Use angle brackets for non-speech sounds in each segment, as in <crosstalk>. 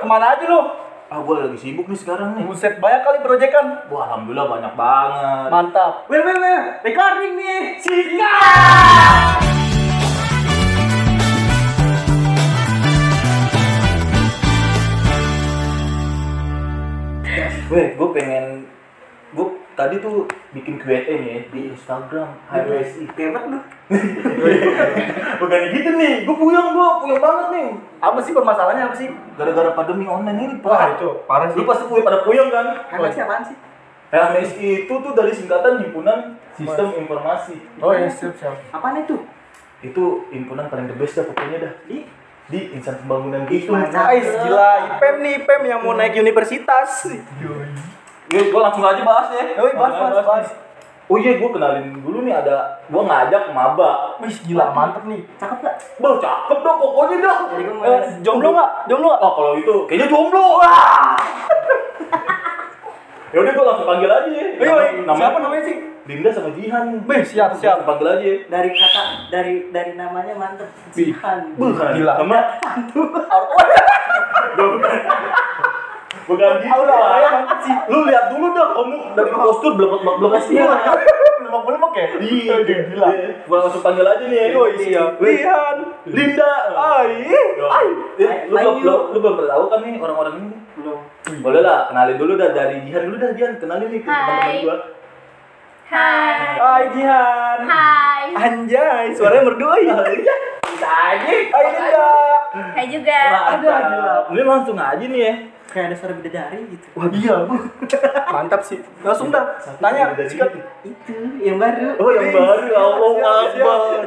ke mana aja lu? Ah, gue lagi sibuk nih sekarang nih. Buset, banyak kali proyekan. Wah, alhamdulillah banyak banget. Mantap. Well, well, well, recording nih. Weh, gue pengen gue tadi tuh bikin Q&A nih di Instagram HMSI Kebet lu. <laughs> bukan gitu nih gue puyeng gue puyeng banget nih Apa sih permasalahannya apa sih? gara-gara pandemi online ini Wah, pak itu parah lu pasti puyeng pada puyeng kan Karena siapaan sih? HMSI itu tuh dari singkatan himpunan sistem informasi Oh ya, siap siap. Apaan itu? itu himpunan paling the best dah pokoknya dah Di di insan pembangunan gitu. Guys, gila. IPM nih, IPM yang mau naik universitas. Yuk, gue langsung aja bahas ya. Yoi, bahas, bahas, bahas. Oh iya, gue kenalin dulu nih ada, gue ngajak maba. Wih, gila, mantep nih. Cakep gak? Bang, cakep dong pokoknya dah. Jadi gue mau Eh, jomblo nggak? Jomblo nggak? Oh, kalau itu kayaknya jomblo. Wah. <laughs> ya udah gue langsung panggil aja ya. Ayo, Nama- siapa namanya sih? Dinda sama Jihan. Beh, siap, siap. Panggil aja. ya. dari kata dari dari namanya mantep. Jihan. Bukan. Gila. Sama bukan. <laughs> Bukan gitu. Udah, sih. Lu lihat dulu dah kamu dari postur belum belum belum Iya, belum ya? Iya, gila. Gua langsung panggil aja nih. Yoi, siap. Wih, Lihan. Linda. Ai. Ai. Lu belum lu, lu belum tahu kan nih orang-orang ini? Belum. Boleh lah, kenalin dulu dah dari Jihan dulu dah Jihan, kenalin nih ke teman-teman gua. Hai. Hai Jihan. Hai. Anjay, suaranya merdu ya. Bisa aja. Hai Linda. Hai juga. Ada gila. Ini langsung aja nih ya. Kayak ada suara bidadari gitu. Wah, iya, Bu. Mantap sih. Langsung dah. Tanya, sikat. Itu yang baru. Oh, yang baru Allah Siap, siap. Akbar.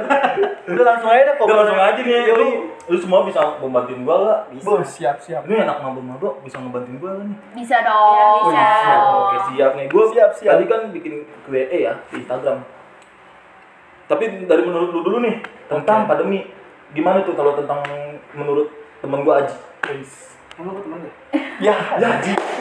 Udah langsung aja dah Udah langsung aja nih. ya. Lu, lu semua bisa membantuin gua enggak? Bos, siap, siap. Ini anak mabok-mabok bisa ngebantuin gua kan nih. Bisa dong. Oh, bisa. iya. Oke siap nih, gue Siap, siap. tadi kan bikin Q&A ya di Instagram. Tapi dari menurut lu dulu nih tentang Oke. pandemi, gimana tuh kalau tentang menurut temen gue Aji? Temen? Ya, Ya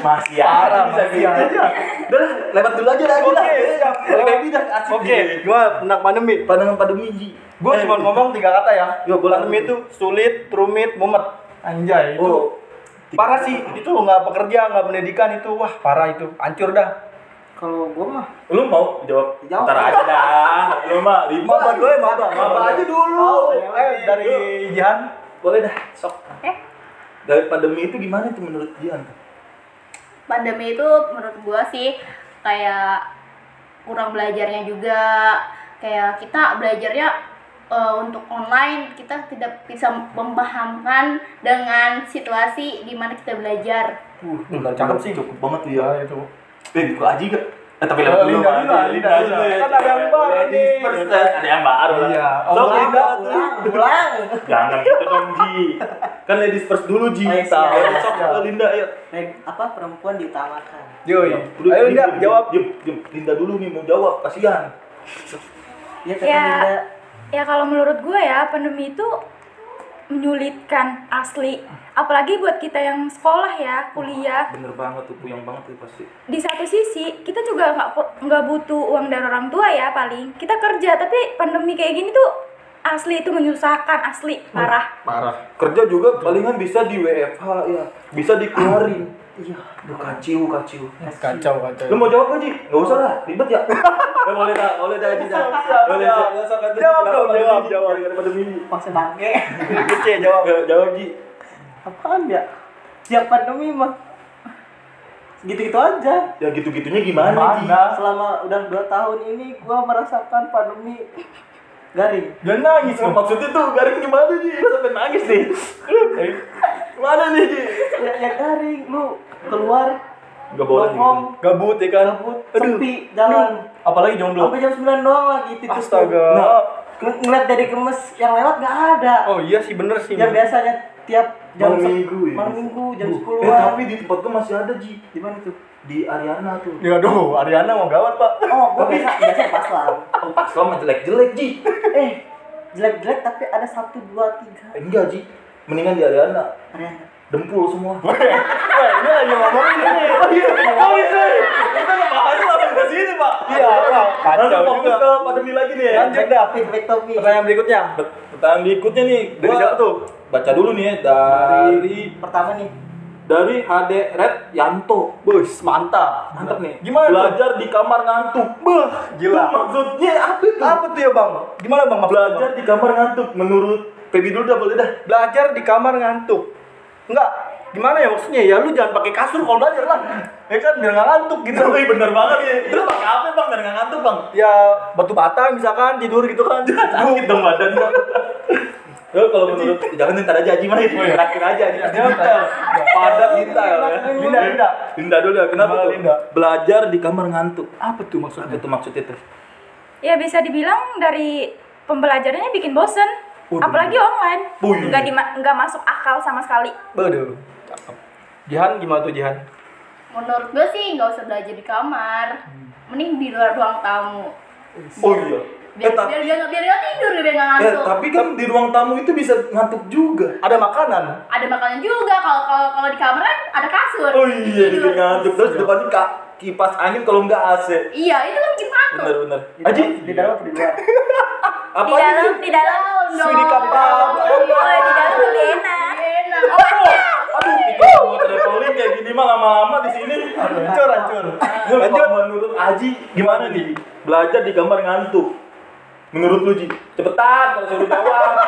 masih Parah, bisa masih gitu aja. aja. Udah lah, lewat dulu aja dah Aji Oke, lah. siap. Baby dah asik. Oke, gua tentang pandemi. Pandangan pandemi Ji. Gue Eh, cuma ngomong tiga kata ya. Yo, boleh. pandemi itu sulit, rumit, mumet. Anjay, itu Oh, parah sih. Itu nggak pekerja, nggak pendidikan itu. Wah, parah itu. Hancur dah. Kalau gue mah lu mau jawab? Jawab. Ntar aja dah. Lu mah ribet. Maba dulu ya. Maba aja dulu. Eh, dari Jihan. Boleh dah, sok. Oke. Dari pandemi itu gimana tuh menurut Jihan? Pandemi itu menurut gua sih kayak kurang belajarnya juga. Kayak kita belajarnya eh, untuk online kita tidak bisa memahamkan dengan situasi di mana kita belajar. Uh, cakep sih. Cukup banget tuh Ya, itu. Eh, buku Aji gak? Eh, tapi Oh, lewat dulu, dulu. Kan ada yang baru nih. Ada yang baru. Iya. Oh, pulang, pulang. Jangan gitu dong, Ji. Kan ladies first dulu, Ji. Oh, iya, Tahu. Sok, Siap. Linda, ayo. Eh, apa perempuan diutamakan? Yoi. Udah, Ayo Linda, jawab. Diem, diem. Linda dulu nih mau jawab, kasihan. Iya kata Ya. Linda. Ya kalau menurut gue ya pandemi itu menyulitkan asli. Apalagi buat kita yang sekolah ya, kuliah. Bener banget tuh, puyeng banget tuh pasti. Di satu sisi kita juga nggak nggak butuh uang dari orang tua ya paling. Kita kerja tapi pandemi kayak gini tuh asli itu menyusahkan asli parah. Parah. Kerja juga palingan bisa di WFH ya. Bisa dikeluarin. Iya, aduh kacau, kacau. Kacau, kacau. Lu mau jawab gak, Ji? Gak usah lah, ribet ya. <laughs> Eh, boleh dah, boleh dah, Ji. Boleh. Ji. Jawab dong, pandemi, jawab, Ji? jawab. Gara-gara pandemi. Paksa bangke. Oke, jawab. Jawab, Ji. Apaan ya? Siap pandemi mah. Gitu-gitu aja. Ya gitu-gitunya gimana, Ji? Mana? Selama udah 2 tahun ini gua merasakan pandemi garing. Jangan nangis dong. maksudnya tuh garing gimana, Ji? Lu sampai nangis nih. Mana nih? Ya, ya garing lu keluar Gak boleh nongkrong, gitu. Gabut ya kan? gabut, sepi, jalan. Apalagi jomblo. Sampai jam 9 doang lagi tidur. Astaga. Nah, Ng- ngeliat dari kemes yang lewat nggak ada. Oh iya sih bener sih. Yang biasanya tiap jam Malam minggu ya? Malam minggu jam 10 Eh, tapi di tempat gua masih ada, Ji. Di mana tuh? Di Ariana tuh. Ya aduh, Ariana mau gawat, Pak. Oh, gua biasa biasa pas lah. Oh, selama jelek-jelek, Ji. <laughs> Eh, jelek-jelek tapi ada satu dua tiga. Enggak, Ji. Mendingan di Ariana. Ariana. Dempul semua. <laughs> Wah, ini lagi ngomongin ini. Oh iya, oh iya. Kita ngebahas langsung ke sini, Pak. Iya, Pak. Langsung Kacau fokus ke pandemi lagi nih ya. Lanjut dah. Topik, back topik. Pertanyaan berikutnya. Pertanyaan berikutnya nih, Dari gua siapa tuh? Baca dulu nih ya dari Pertama nih, dari HD Red Yanto. Bos, mantap. Mantap nih. Gimana tuh? Belajar di kamar ngantuk. Beuh, gila. Itu maksudnya apa itu? Apa tuh ya, Bang? Gimana, Bang? Belajar di kamar ngantuk menurut Pebi dulu dah boleh dah. Belajar di kamar ngantuk. Enggak. Gimana ya maksudnya? Ya lu jangan pakai kasur kalau belajar lah. Ya kan biar nggak ngantuk gitu. <laughs> Wih bener banget ya. Itu pakai apa bang? Biar nggak ngantuk bang. Ya batu bata misalkan tidur gitu kan. <laughs> Sakit dong badan bang. Ya kalau menurut jangan ntar aja Haji main. Terakhir aja nih. Padat Linda ya. Linda, Linda. Linda dulu ya. Kenapa tuh? Linda? Belajar di kamar ngantuk. Apa tuh Apa maksudnya? tuh maksudnya tuh? Ya bisa dibilang dari pembelajarannya bikin bosen. Waduh. Apalagi online. Wih. Nggak nggak masuk akal sama sekali. Waduh. Cakep. Jihan gimana tuh Jihan? menurut gue sih nggak usah belajar di kamar mending di luar ruang tamu Oh iya. biar Eh, tapi, biar biar biar nggak tidur biar nggak eh, ngantuk tapi kan di ruang tamu itu bisa ngantuk juga. Ada makanan. ada makanan juga kalau kalau kalau di kamar kan ada kasur Oh iya, Tidur. jadi ngantuk terus depannya kak kipas angin kalau nggak AC. iya itu kan ngantuk Bener bener. Haji, di dalam apa di luar <laughs> apa di dalam, di dalam. dong. Di kapal. Oh, di dalam lebih enak. enak Aduh, pikir mau traveling kayak gini mah lama-lama di sini. Hancur, hancur. Lanjut. Menurut Aji gimana nih? Belajar di kamar ngantuk. Menurut lu Ji? Cepetan kalau suruh jawab. <laughs>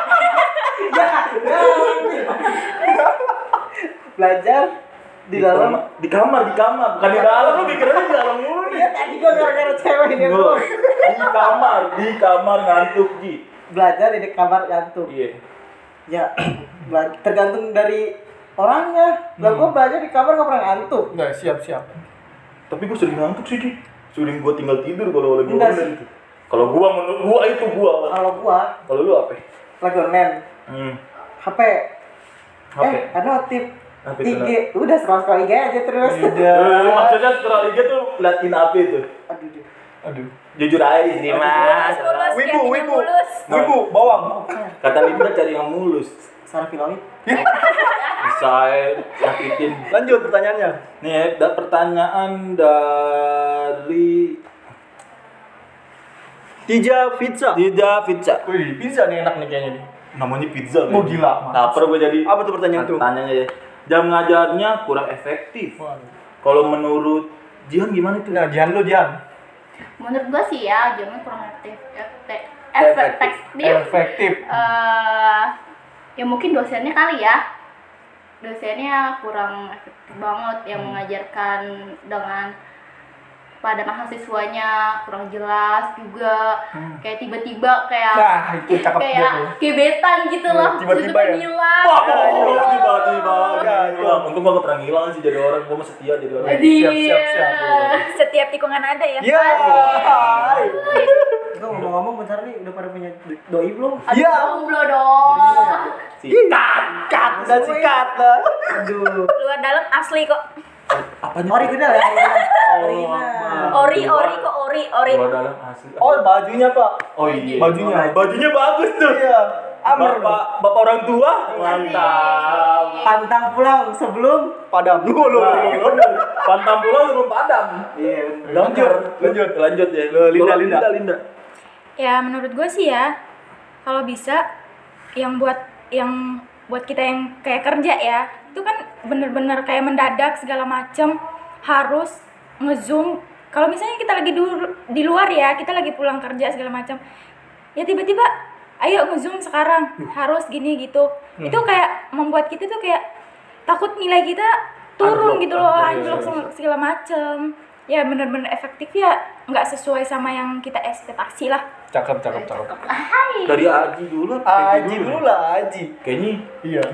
<laughs> belajar di dalam kamar- di kamar, di kamar, bukan di dalam. Lu mikirnya di dalam mulu nih. ya tadi gua gara-gara cewek ini Enggak. Di kamar, di kamar ngantuk Ji. belajar di kamar ngantuk Iya. ya <clears throat> tergantung dari orangnya lah gua belajar di kamar nggak pernah ngantuk Enggak, siap, siap. Tapi gue sering ngantuk sih Ji. Sering gua tinggal tidur kalau lagi online. Kalau gua menurut gua itu gua. kalau gua Kalau lu apa? lagi online Hmm. HP HP. eh ada notif Apa itu, IG udah scroll scroll IG aja terus <laughs> Eh, maksudnya scroll IG tuh liatin apa itu? aduh duh. Aduh. Jujur aja di sini mas. Wibu, wibu. Wibu, bawang. Kata Linda cari yang mulus. Sarah Filoid Bisa eh, nyakitin. Lanjut pertanyaannya. Nih, ada pertanyaan dari Tija Pizza. Tidak Pizza. Wih, pizza nih enak nih kayaknya nih. Namanya pizza. Oh, men. gila, Mas. Lapar gue jadi. Apa tuh pertanyaan tuh? Tanyanya ya. Jam ngajarnya kurang efektif. Kalau menurut Jihan gimana tuh? Nah, Jihan lu, Jihan. menurut gue sih ya jamnya kurang efektif efektif Efektif. eh ya mungkin dosennya kali ya dosennya kurang efektif banget yang Hmm. mengajarkan dengan pada mahasiswanya kurang jelas juga kayak tiba-tiba kayak Hmm. Nah, itu cakep kayak tuh. gebetan gitu loh Tiba-tiba ya? hilang Wah, Ya, ya, ya. tiba-tiba Ya, ngilang. Untung gua gak pernah ngilang sih jadi orang. Gua mah setia jadi orang. Siap, siap, siap. Setiap tikungan ada ya. Iya. Hai. Gua ngomong-ngomong bentar nih udah pada punya doi belum Iya. jomblo dong Sikat. Kat, dan sikat aduh Luar dalam asli kok. Apanya? original ya original Ori, ori kok ori, ori. Oh, bajunya, Pak. Oh iya. Bajunya. Bajunya bagus tuh. Iya. Amer, Bapak, bapak orang tua. Mantap. pantang pulang sebelum Padam. Lu, lu, Nah. Pantang pulang sebelum padam. iya Lanjut, lanjut. lanjut ya. Linda, Linda. Linda. Ya menurut gue sih ya, kalau bisa yang buat yang buat kita yang kayak kerja ya, itu kan bener-bener kayak mendadak segala macem harus ngezoom. Kalau misalnya kita lagi du- di luar ya, kita lagi pulang kerja segala macam, ya tiba-tiba ayo ngezoom sekarang harus gini gitu. Itu kayak membuat kita tuh kayak takut nilai kita turun Anjlok, gitu loh, anjlok, anjlok iya, sama- segala macem. Ya bener-bener efektif ya, nggak sesuai sama yang kita ekspektasi lah. Cakep, cakep, cakep. Dari Aji dulu. Aji dulu lah, Aji. Kayaknya Iya.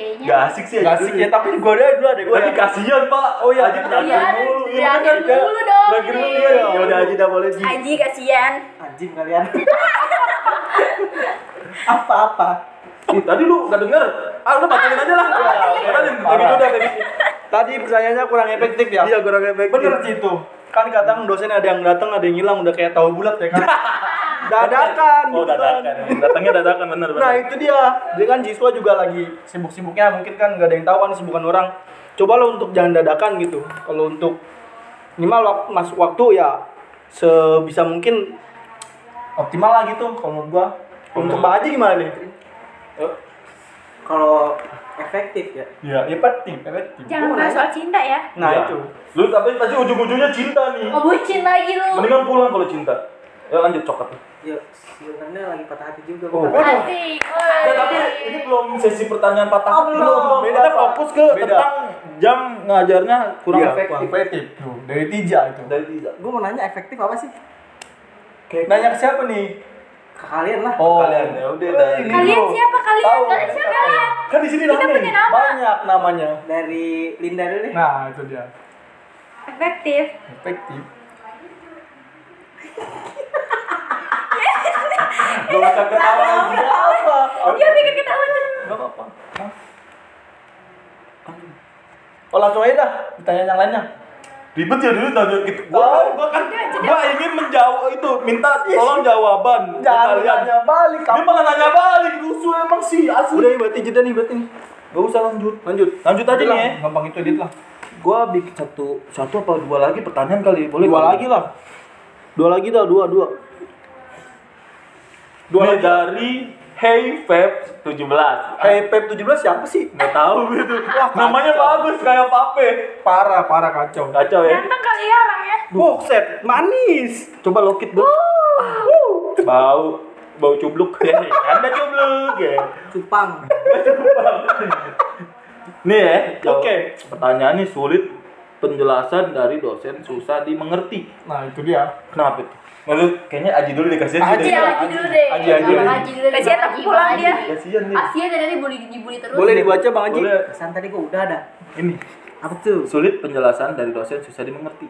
Kayaknya gak asik sih. Gak asik ya, tapi gua ada dulu ada gua. Tapi kasihan pak. Oh iya. Aji Iya, terakhir mulu. Iya bener kan? dulu dong, Terakhir dulu ya. Ya udah Aji dah boleh Ji. Aji kasihan. anjing kalian apa-apa Ih, tadi lu gak denger. Ah udah batalin aja lah. Batalin. Baby udah. Tadi pertanyaannya kurang efektif ya? Iya kurang efektif. Bener sih itu. Kan kadang dosen ada yang datang, ada yang hilang, udah kayak tahu bulat ya kan. <laughs> dadakan. Oh gitu kan. dadakan. Datangnya dadakan bener bener. Nah itu dia. Dia kan siswa juga lagi sibuk-sibuknya, mungkin kan nggak ada yang tahu kan sibukan orang. Coba lo untuk jangan dadakan gitu. Kalau untuk minimal waktu, masuk waktu ya sebisa mungkin optimal lah gitu kalau menurut gua. Untuk Mbak Haji gimana nih? Eh, kalau efektif ya. Iya, efektif, efektif. Jangan bahas soal cinta ya. Nah, Iya. itu. Lu tapi pasti ujung-ujungnya cinta nih. Oh, bucin lagi lu. Mendingan pulang kalau cinta. Ya lanjut coklat. Ya sebenarnya lagi patah hati juga. Oh. Bukan. Asik. Ya, tapi ini belum sesi pertanyaan patah hati. belum. Beda kita fokus ke Beda. tentang jam ngajarnya kurang Iya, efektif. kurang efektif. Tuh, dari Tija itu. Dari tiga. Gue mau nanya efektif apa sih? Kayak Nanya ke siapa nih? Ke kalian lah. Oh, Kalian, ya udah, dari- Kalian siapa kalian? Tahu. Kalian siapa kalian? kan di sini Kita punya nama. Banyak namanya. Dari Linda dulu deh. Nah, itu dia. Efektif. Efektif. Gak usah ketawa lagi. Apa? Dia bikin ketawa. Gak apa-apa. Hah? Oh, langsung aja dah. Ditanya yang lainnya. Ribet ya dulu tanya gitu. Gua, gua kan gua ingin menjawab itu, minta tolong jawaban Jangan tanya balik. Dia malah nanya balik, rusuh emang sih asli. Udah, berarti jeda nih, berarti nih. Gak usah lanjut. Lanjut. Lanjut aja nih lah, ya. Gampang itu edit lah. Gua bikin satu satu apa dua lagi pertanyaan kali boleh dua kali? lagi lah. Dua lagi dah, dua, dua. Dua lagi dari Hey Feb 17. Hey Pep 17 siapa sih? Nggak tahu <laughs> gitu. Wah, Namanya kacau. bagus kayak Pape. Parah, parah kacau. Kacau ya. Ganteng kali ya orangnya. Buset, manis. Coba lokit, Bu. Bau bau cubluk <laughs> ya. Anda cubluk ya. Cupang. <laughs> Nih ya. Oke. Pertanyaannya sulit. Penjelasan dari dosen susah dimengerti. Nah, itu dia. Kenapa itu? Lalu kayaknya Aji dulu dikasih Aji, Iya, Aji dulu deh. Aji, Aji. Aji dulu deh. Kasihan Aji, tapi pulang dia. Aji. Kasihan nih. Kasihan dari tadi bully dibully terus. Boleh dibaca Bang Haji? Boleh. Pesan tadi gue udah ada. Ini Apa tuh? sulit penjelasan dari dosen susah dimengerti.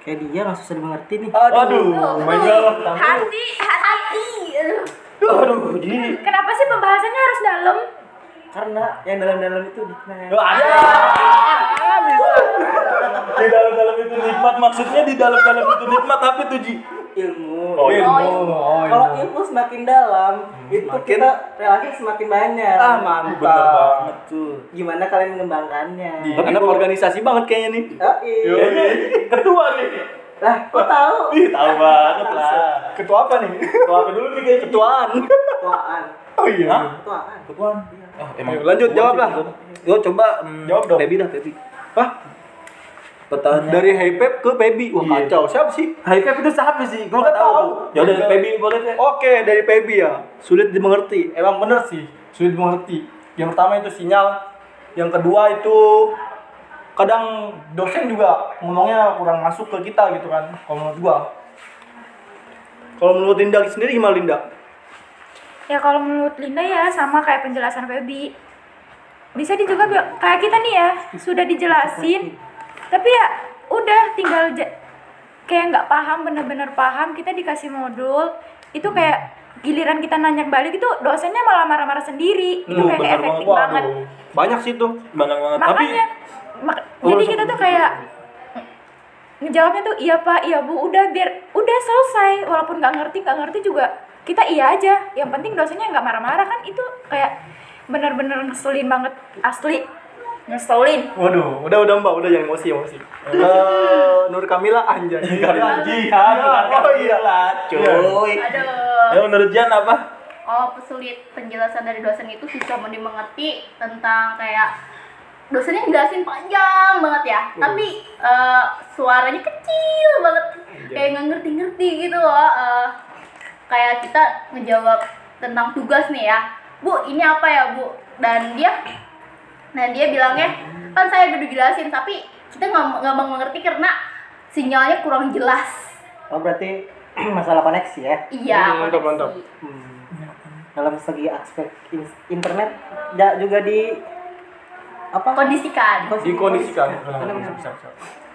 Kayak dia nggak susah dimengerti nih. Aduh, Oh my god. Hati, hati. Aduh. Aduh, jadi Kenapa sih pembahasannya harus dalam? Karena yang dalam-dalam itu dikena. Di dalam-dalam itu nikmat maksudnya di dalam-dalam itu nikmat apa tuh Ji? ilmu. Oh, Ilmu. ilmu. Oh, Kalau ilmu. semakin dalam, itu Makin- kita relasi semakin banyak. Ah, mantap. Bener banget tuh. Gimana kalian mengembangkannya? Iya, Anak organisasi banget kayaknya nih. Oh, iya. Ini ketua nih. Lah, kok tahu? Ih, tahu banget lah. Ketua apa nih? Ketua apa dulu nih kayak Ketuaan. Ketuaan. Oh iya. Hah? Ketuaan. Ketua. Oh, Ayo, lanjut, jawab lah. Yo coba mm, Jawab dong. Pebi dah. Hah? Pertanyaan Dari Hey Pep ke Pebi. Wah, Iya. kacau. Siapa sih? High Pep itu siapa sih? Gua Nggak tahu. Ya udah. Pebi boleh deh. Oke, dari Pebi ya. Sulit dimengerti. Emang bener sih, sulit dimengerti. Yang pertama itu sinyal. Yang kedua itu kadang dosen juga ngomongnya kurang masuk ke kita gitu kan. Kalau menurut gua. Kalau menurut Linda sendiri gimana Linda? Ya kalau menurut Linda ya sama kayak penjelasan Feby. Bisa juga kayak kita nih ya, sudah dijelasin. Tapi ya udah tinggal kayak nggak paham bener-bener paham kita dikasih modul itu kayak giliran kita nanya balik itu dosennya malah marah-marah sendiri. Itu kayak, efektif Waduh, banget. Banyak sih tuh. Banyak banget. Tapi makanya mak- Oh, jadi kita tuh kayak ngejawabnya tuh iya pak iya bu udah biar udah selesai. Walaupun nggak ngerti nggak ngerti juga kita iya aja. Yang penting dosennya nggak marah-marah kan itu kayak bener-bener ngeselin banget asli ngeselin Waduh, udah udah Mbak, udah jangan emosi emosi. Eh, Nur Kamila anjay. Karena jihad, Oh iya. cuy. Aduh. Ya menurut Jan apa? Oh, pesulit penjelasan dari dosen itu susah mau dimengerti tentang kayak dosennya jelasin panjang banget ya, tapi eh, suaranya kecil banget, kayak nggak ngerti-ngerti gitu loh. Eh, kayak kita ngejawab tentang tugas nih ya, bu ini apa ya bu? Dan dia, dan dia bilangnya kan saya udah dijelasin, tapi kita nggak nggak mau mengerti karena sinyalnya kurang jelas. Oh, berarti <clears throat> masalah koneksi ya. Iya, Hmm, mantap, mantap. Dalam segi aspek in- internet ja- juga di apa? Kondisikan. Dikondisikan. Bisa, bisa.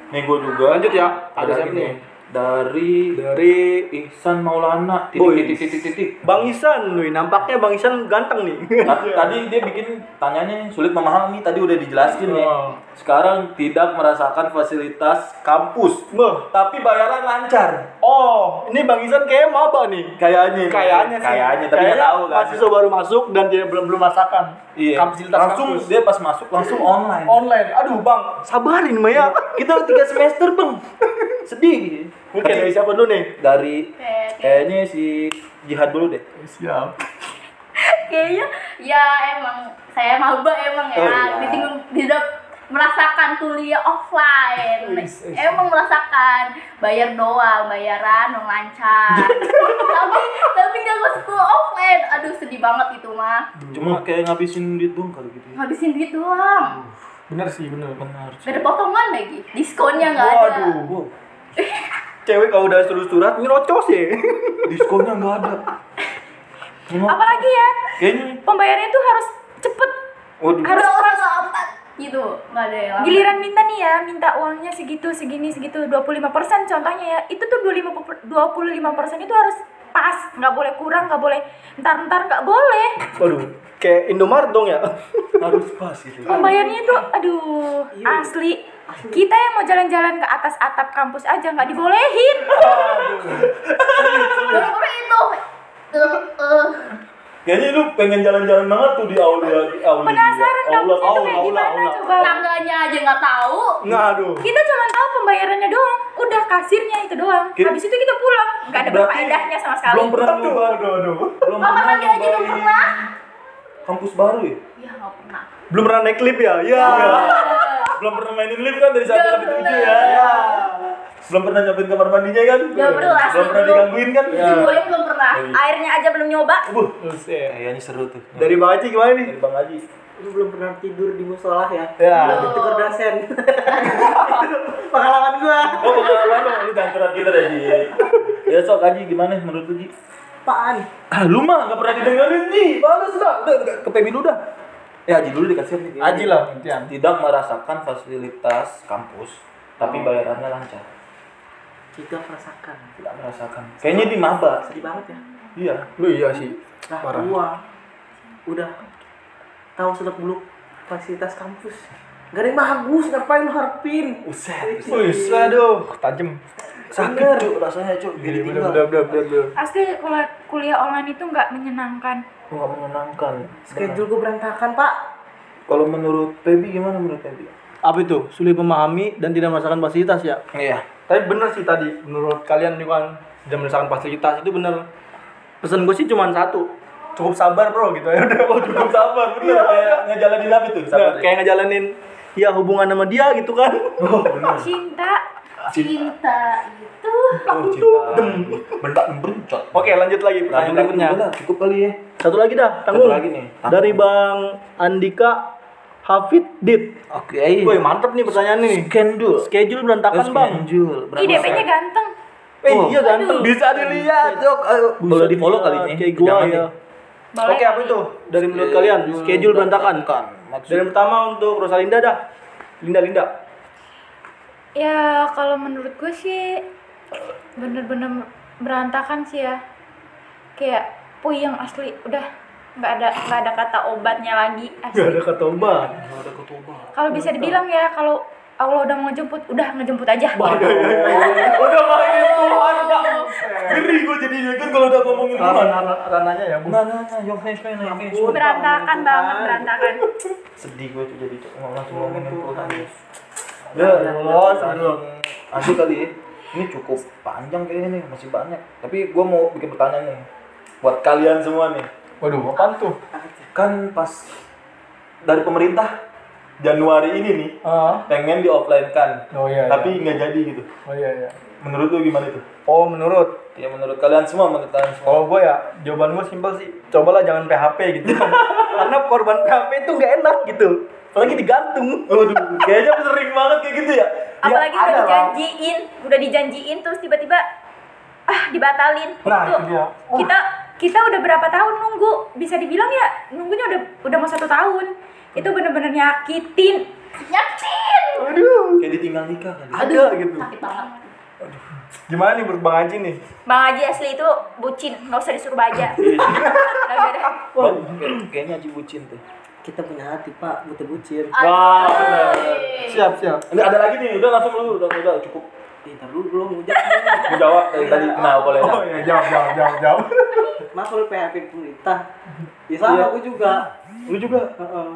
Nih gue juga. Lanjut ya. Ada siapa ini. nih? Dari Dari Ihsan Maulana. Titik titik titik titik. Bang Isan, wih, nampaknya Bang Isan ganteng nih. <laughs> Ta- Tadi dia bikin tanyanya sulit memahami. Tadi udah dijelasin nih. Oh. Sekarang tidak merasakan fasilitas kampus, Beh. tapi bayaran lancar. Oh, ini Bang Isan kayak maba nih. Kayaknya. Kayaknya sih. Kayaknya, tapi nggak tahu kan. Mahasiswa baru masuk dan dia belum belum merasakan Iya. kapasitas langsung kampus. dia pas masuk langsung online. online. Aduh, Bang, sabarin Maya. Kita tiga semester bang. <laughs> Sedih. Oke, dari siapa dulu nih? Dari Kayak- kayak- kayaknya si Jihad dulu deh. Siap. <laughs> kayaknya ya emang saya maba emang ya Oh, iya. tidak merasakan kuliah offline Wis, wis. emang merasakan bayar doang bayaran lancar <laughs> tapi tapi nggak ke sekolah offline aduh sedih banget itu mah Cuma kayak ngabisin duit dong kalau gitu. ya. ngabisin duit doang bener sih bener Benar. gak ada potongan lagi diskonnya nggak ada waduh Wow, cewek kalau udah suruh surat nyerocos ya. Diskonnya nggak ada. Cuma apalagi ya kayaknya. pembayarannya tuh harus cepet. Waduh. harus lambat gitu nggak ada yang giliran minta nih ya minta uangnya segitu segini segitu 25% contohnya ya. Itu tuh 25 per- 25% itu harus pas. Nggak boleh kurang nggak boleh ntar ntar nggak boleh. Waduh kayak Indomaret dong ya. Harus pas gitu. pembayarannya tuh aduh asli kita yang mau jalan-jalan ke atas atap kampus aja nggak dibolehin. Gara-gara itu. Kayaknya lu pengen jalan-jalan banget tuh di aula di aula. penasaran aula, kampusnya tuh aula, kayak aula, gimana aula. coba? Tangganya aja nggak tahu. Nggak aduh. Kita cuma tahu pembayarannya doang udah kasirnya itu doang. Habis itu kita pulang nggak ada berfaedahnya sama sekali. Belum pernah aduh nyoba. aduh aduh. Belum pernah mandi aja belum pernah. Kampus baru ya? ya nggak pernah. Belum pernah naik klip ya? Ya Belum pernah mainin lift kan dari satu sampai tujuh ya? Ya. Belum pernah nyobain kamar mandinya kan? Nggak pernah, Belum pernah belum. digangguin kan? semuanya belum pernah airnya aja belum nyoba Buh, Buset. kayaknya seru tuh. dari Bang Haji gimana nih dari Bang Haji. Lu belum pernah tidur di musola ya? ya Belum. Ditegur dosen. <laughs> Pengalaman gua. Oh pengalaman lu jangan curhat kita deh Ji. Ya sok Haji gimana menurut lu Ji? Apaan? Ah lu mah gak pernah didengerin Ji, balas lah. Udah, udah, ke PB dulu dah. Ya Haji dulu dikasih. Haji lah intian Tidak merasakan fasilitas kampus, tapi bayarannya lancar. Tidak merasakan. Tidak merasakan. Kayaknya di maba. Sedih banget ya. Iya. lu iya sih Nah, Parah. gua udah tahu seluk beluk fasilitas kampus. Gak ada yang bagus, ngapain lu harapin? Uset. Wih, aduh, tajem. Sakit cuk rasanya cuk. Jadi bener, bener, bener. asli kuliah kuliah online itu nggak menyenangkan Nggak menyenangkan. Schedule gua berantakan, Pak. Kalau menurut Pebi gimana menurut Pebi? Apa itu? Sulit memahami dan tidak merasakan fasilitas ya? Iya. Tapi bener sih tadi, menurut kalian nih kan tidak merasakan fasilitas itu bener. Pesan gue sih cuma satu, cukup sabar bro gitu ya <laughs> udah. Oh cukup sabar, bener. Kayak ngejalanin apa tuh? Nah, Sabar. kayak ngejalanin ya hubungan sama dia gitu kan. Oh bener. cinta cinta itu Oh cinta. Bentak berencot. Oke lanjut lagi pertanyaan berikutnya. Cukup kali ya. Satu lagi dah, tanggung. lagi nih. Dari Bang Andika Hafid Dit. Oke. Woi mantep nih pertanyaan nih. Skendul. Schedule berantakan bang. Skendul. ih DP-nya ganteng Eh Oh. iya ganteng. Bisa dilihat, Jok. Ayo, boleh di follow kali ini. Kayak gua ya. Boleh Oke apa itu? Dari menurut kalian schedule berantakan. Maksud Dari yang pertama untuk Rosalinda dah. Linda Linda. Ya kalau menurut gue sih bener-bener berantakan sih ya kayak puyeng asli udah nggak ada nggak ada kata obatnya lagi Gak asli ada kata obat. ada ketuba. kalau bisa dibilang ya kalau Allah udah mau jemput udah ngejemput aja Udah mainin Tuhan, Pak. Ngeri gue jadinya kan kalau udah ngomongin Tuhan. Rananya ya bu. Yang fans. berantakan banget berantakan Sedih gue tuh jadi langsung ngomongin Tuhan. Ya Allah, aduh. Asik kali ya. Ini cukup panjang kayaknya nih, masih banyak. Tapi gue mau bikin pertanyaan nih. Buat kalian semua nih. Waduh, apaan tuh? Kan pas dari pemerintah Januari ini nih Ah, pengen di offline kan. oh iya. Tapi iya. nggak jadi gitu. oh iya iya. Menurut lu gimana itu? Oh menurut Ya menurut kalian semua, menurut kalian semua. Kalau gue ya, jawaban gue simpel sih. Cobalah jangan PHP gitu. <laughs> Karena korban PHP itu nggak enak gitu. Apalagi digantung. Waduh, kayaknya sering banget kayak gitu ya. apalagi ada udah lah. dijanjiin udah dijanjiin terus tiba-tiba ah dibatalin Nah, Itu itu dia. Oh. kita kita udah berapa tahun nunggu bisa dibilang ya nunggunya udah udah mau satu tahun itu bener-bener nyakitin nyakitin Aduh. Kayak ditinggal nikah kali. Ada gitu. sakit banget Gimana nih menurut Bang Haji nih? Bang Haji asli itu bucin nggak usah disuruh baja kayak- kayaknya Haji bucin tuh. Kita punya hati, Pak, butuh bucin. Wah, bener. Siap siap. Ini ada lagi nih, udah langsung lu, udah udah cukup. Eh, ntar dulu belum hujan. Mau jawab dari tadi. Nah, boleh. Oh iya, jawab jawab jawab jawab. Kenapa lu PHP pemerintah? Ya sama Iya. aku juga. Lu juga. Heeh.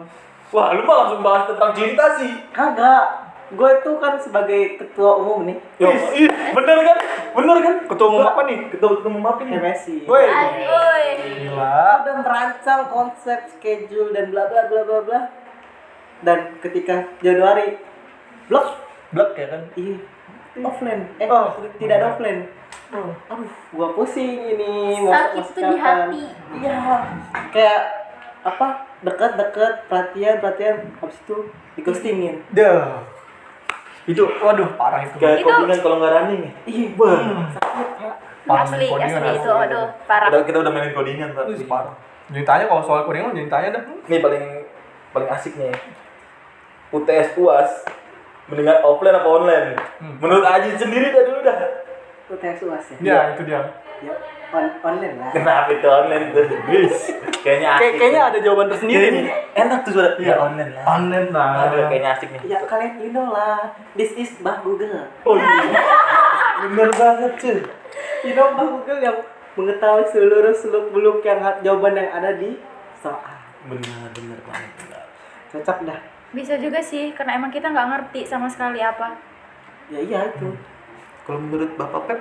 Wah, lu mah langsung bahas tentang cinta sih. Kagak. Gue itu kan sebagai ketua umum nih Yo, ih, bener kan? Bener kan? Ketua umum apa nih? Ketua ketua umum apa nih? MSI Woi, gila. udah merancang konsep schedule dan bla bla bla bla bla dan ketika Januari blok Blok ya kan? iya offline eh Oh. tidak ada offline aduh gua pusing ini mau Sakit tuh di hati. iya kayak apa dekat-dekat perhatian perhatian habis itu dighostingin Dah. Itu waduh parah itu. Kayak Itu- codingan kalau nggak running ya. iya Hmm. Parah Asli, main codingan, asli asli. itu. Aduh, parah. Kita, kita udah mainin codingan, Pak. Wih, parah. Jadi tanya kalau soal codingan jadi tanya dah. Nih paling paling asik nih. UTS UAS mendingan offline apa online? Hmm. Menurut Aji sendiri dah dulu dah. UTS UAS ya Ya, itu dia. ya on online lah Kenapa itu online tuh? Guys, kayaknya asik. Kayak kayaknya ada jawaban tersendiri Kayaknya nih. enak tuh suara. Iya. Ya online lah. Online lah. Aduh, kayaknya asik nih. ya kalian you know lah this is Mbah Google Oh iya. Bener banget cuy. you know Mbah Google yang mengetahui seluruh seluk beluk yang jawaban yang ada di soal Bener bener banget. cocok dah Bisa juga sih, karena emang kita nggak ngerti sama sekali apa. ya iya itu Kalau menurut Bapak Pep,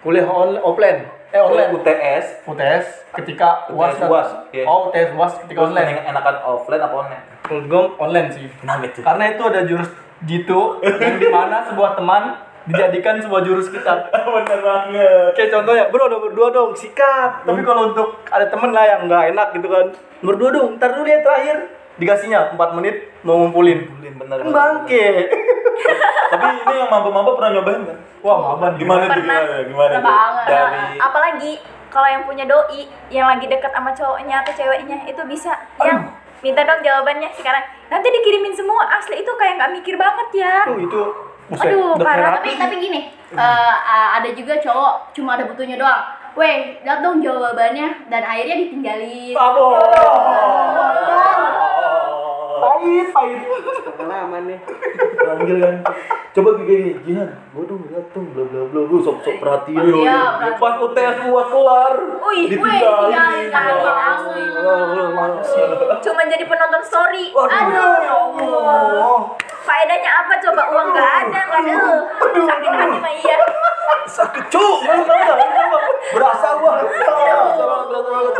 Kuliah online offline. Eh online. UTS UTS ketika. UTS UAS, iya. Oh, UTS UAS ketika online. Mendingan enakan offline apa online? Menurut gue online sih. Kenapa itu? Karena itu ada jurus jitu yang di mana sebuah teman dijadikan sebuah jurus kita. <laughs> Bener banget. Kayak contohnya, bro udah berdua dong, sikat. Tapi kalau untuk ada temen lah yang nggak enak gitu kan, berdua dong, ntar dulu ya terakhir. Dikasihnya 4 menit mau ngumpulin. Bener. Kan bangke. <laughs> Tapi ini yang mamba-mamba pernah nyobain kan? Wah, Gimana tuh Pernah. gimana? Gimana tuh? banget. Dari Apalagi kalau yang punya doi yang lagi dekat sama cowoknya atau ceweknya itu bisa yang minta dong jawabannya sekarang nanti dikirimin semua asli itu kayak nggak mikir banget ya Tuh itu buset, Aduh, udah parah. tapi tapi gini eh, uh, ada juga cowok cuma ada butuhnya doang weh lihat dong jawabannya dan akhirnya ditinggalin pahit, pahit. pengalaman nih panggil kan. Coba kayak gini, Jihan, gua dong lihat dong bla bla bla, gua sok-sok perhatian. Iya, Pas UTS gua kelar. Wih, weh tinggalin asli cuma jadi penonton story aduh Ya Allah. faedahnya apa coba uang nggak ada nggak ada sakit hati mah iya Sakit cu. Berasa gua. Berasa banget, berasa banget.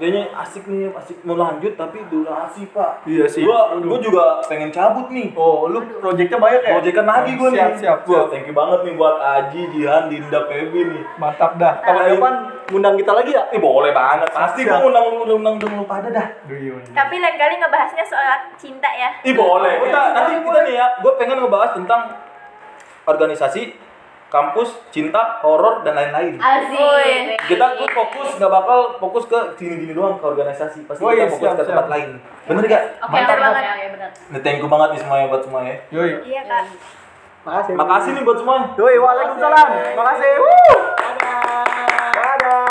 Kayaknya asik nih, asik mau lanjut tapi durasi pak. Iya sih. Gua, gua juga pengen cabut nih. Oh, lu proyeknya banyak ya? Proyekan lagi gue nih. Siap, siap, siap. thank you banget nih buat Aji, Jihan, Dinda, Pebi nih. Mantap dah. Tahun depan ngundang kita lagi ya? Eh boleh banget. Pasti Siap. gue undang undang undang undang lu pada dah. tapi lain kali ngebahasnya soal cinta ya Ih boleh. Kita nanti kita nih ya, gue pengen ngebahas tentang organisasi, kampus, cinta, horor dan lain-lain. asik. Kita gue fokus nggak bakal fokus ke sini-gini doang ke organisasi. Pasti Oh, kita iya, fokus siap, ke tempat siap. lain. Bener gak? oke Mantap oke banget. benar Nih, thank you banget nih semuanya buat semuanya. Yoi. iya kak makasih Makasih nih buat semuanya. Yoi, waalaikumsalam. Makasih. Wuh.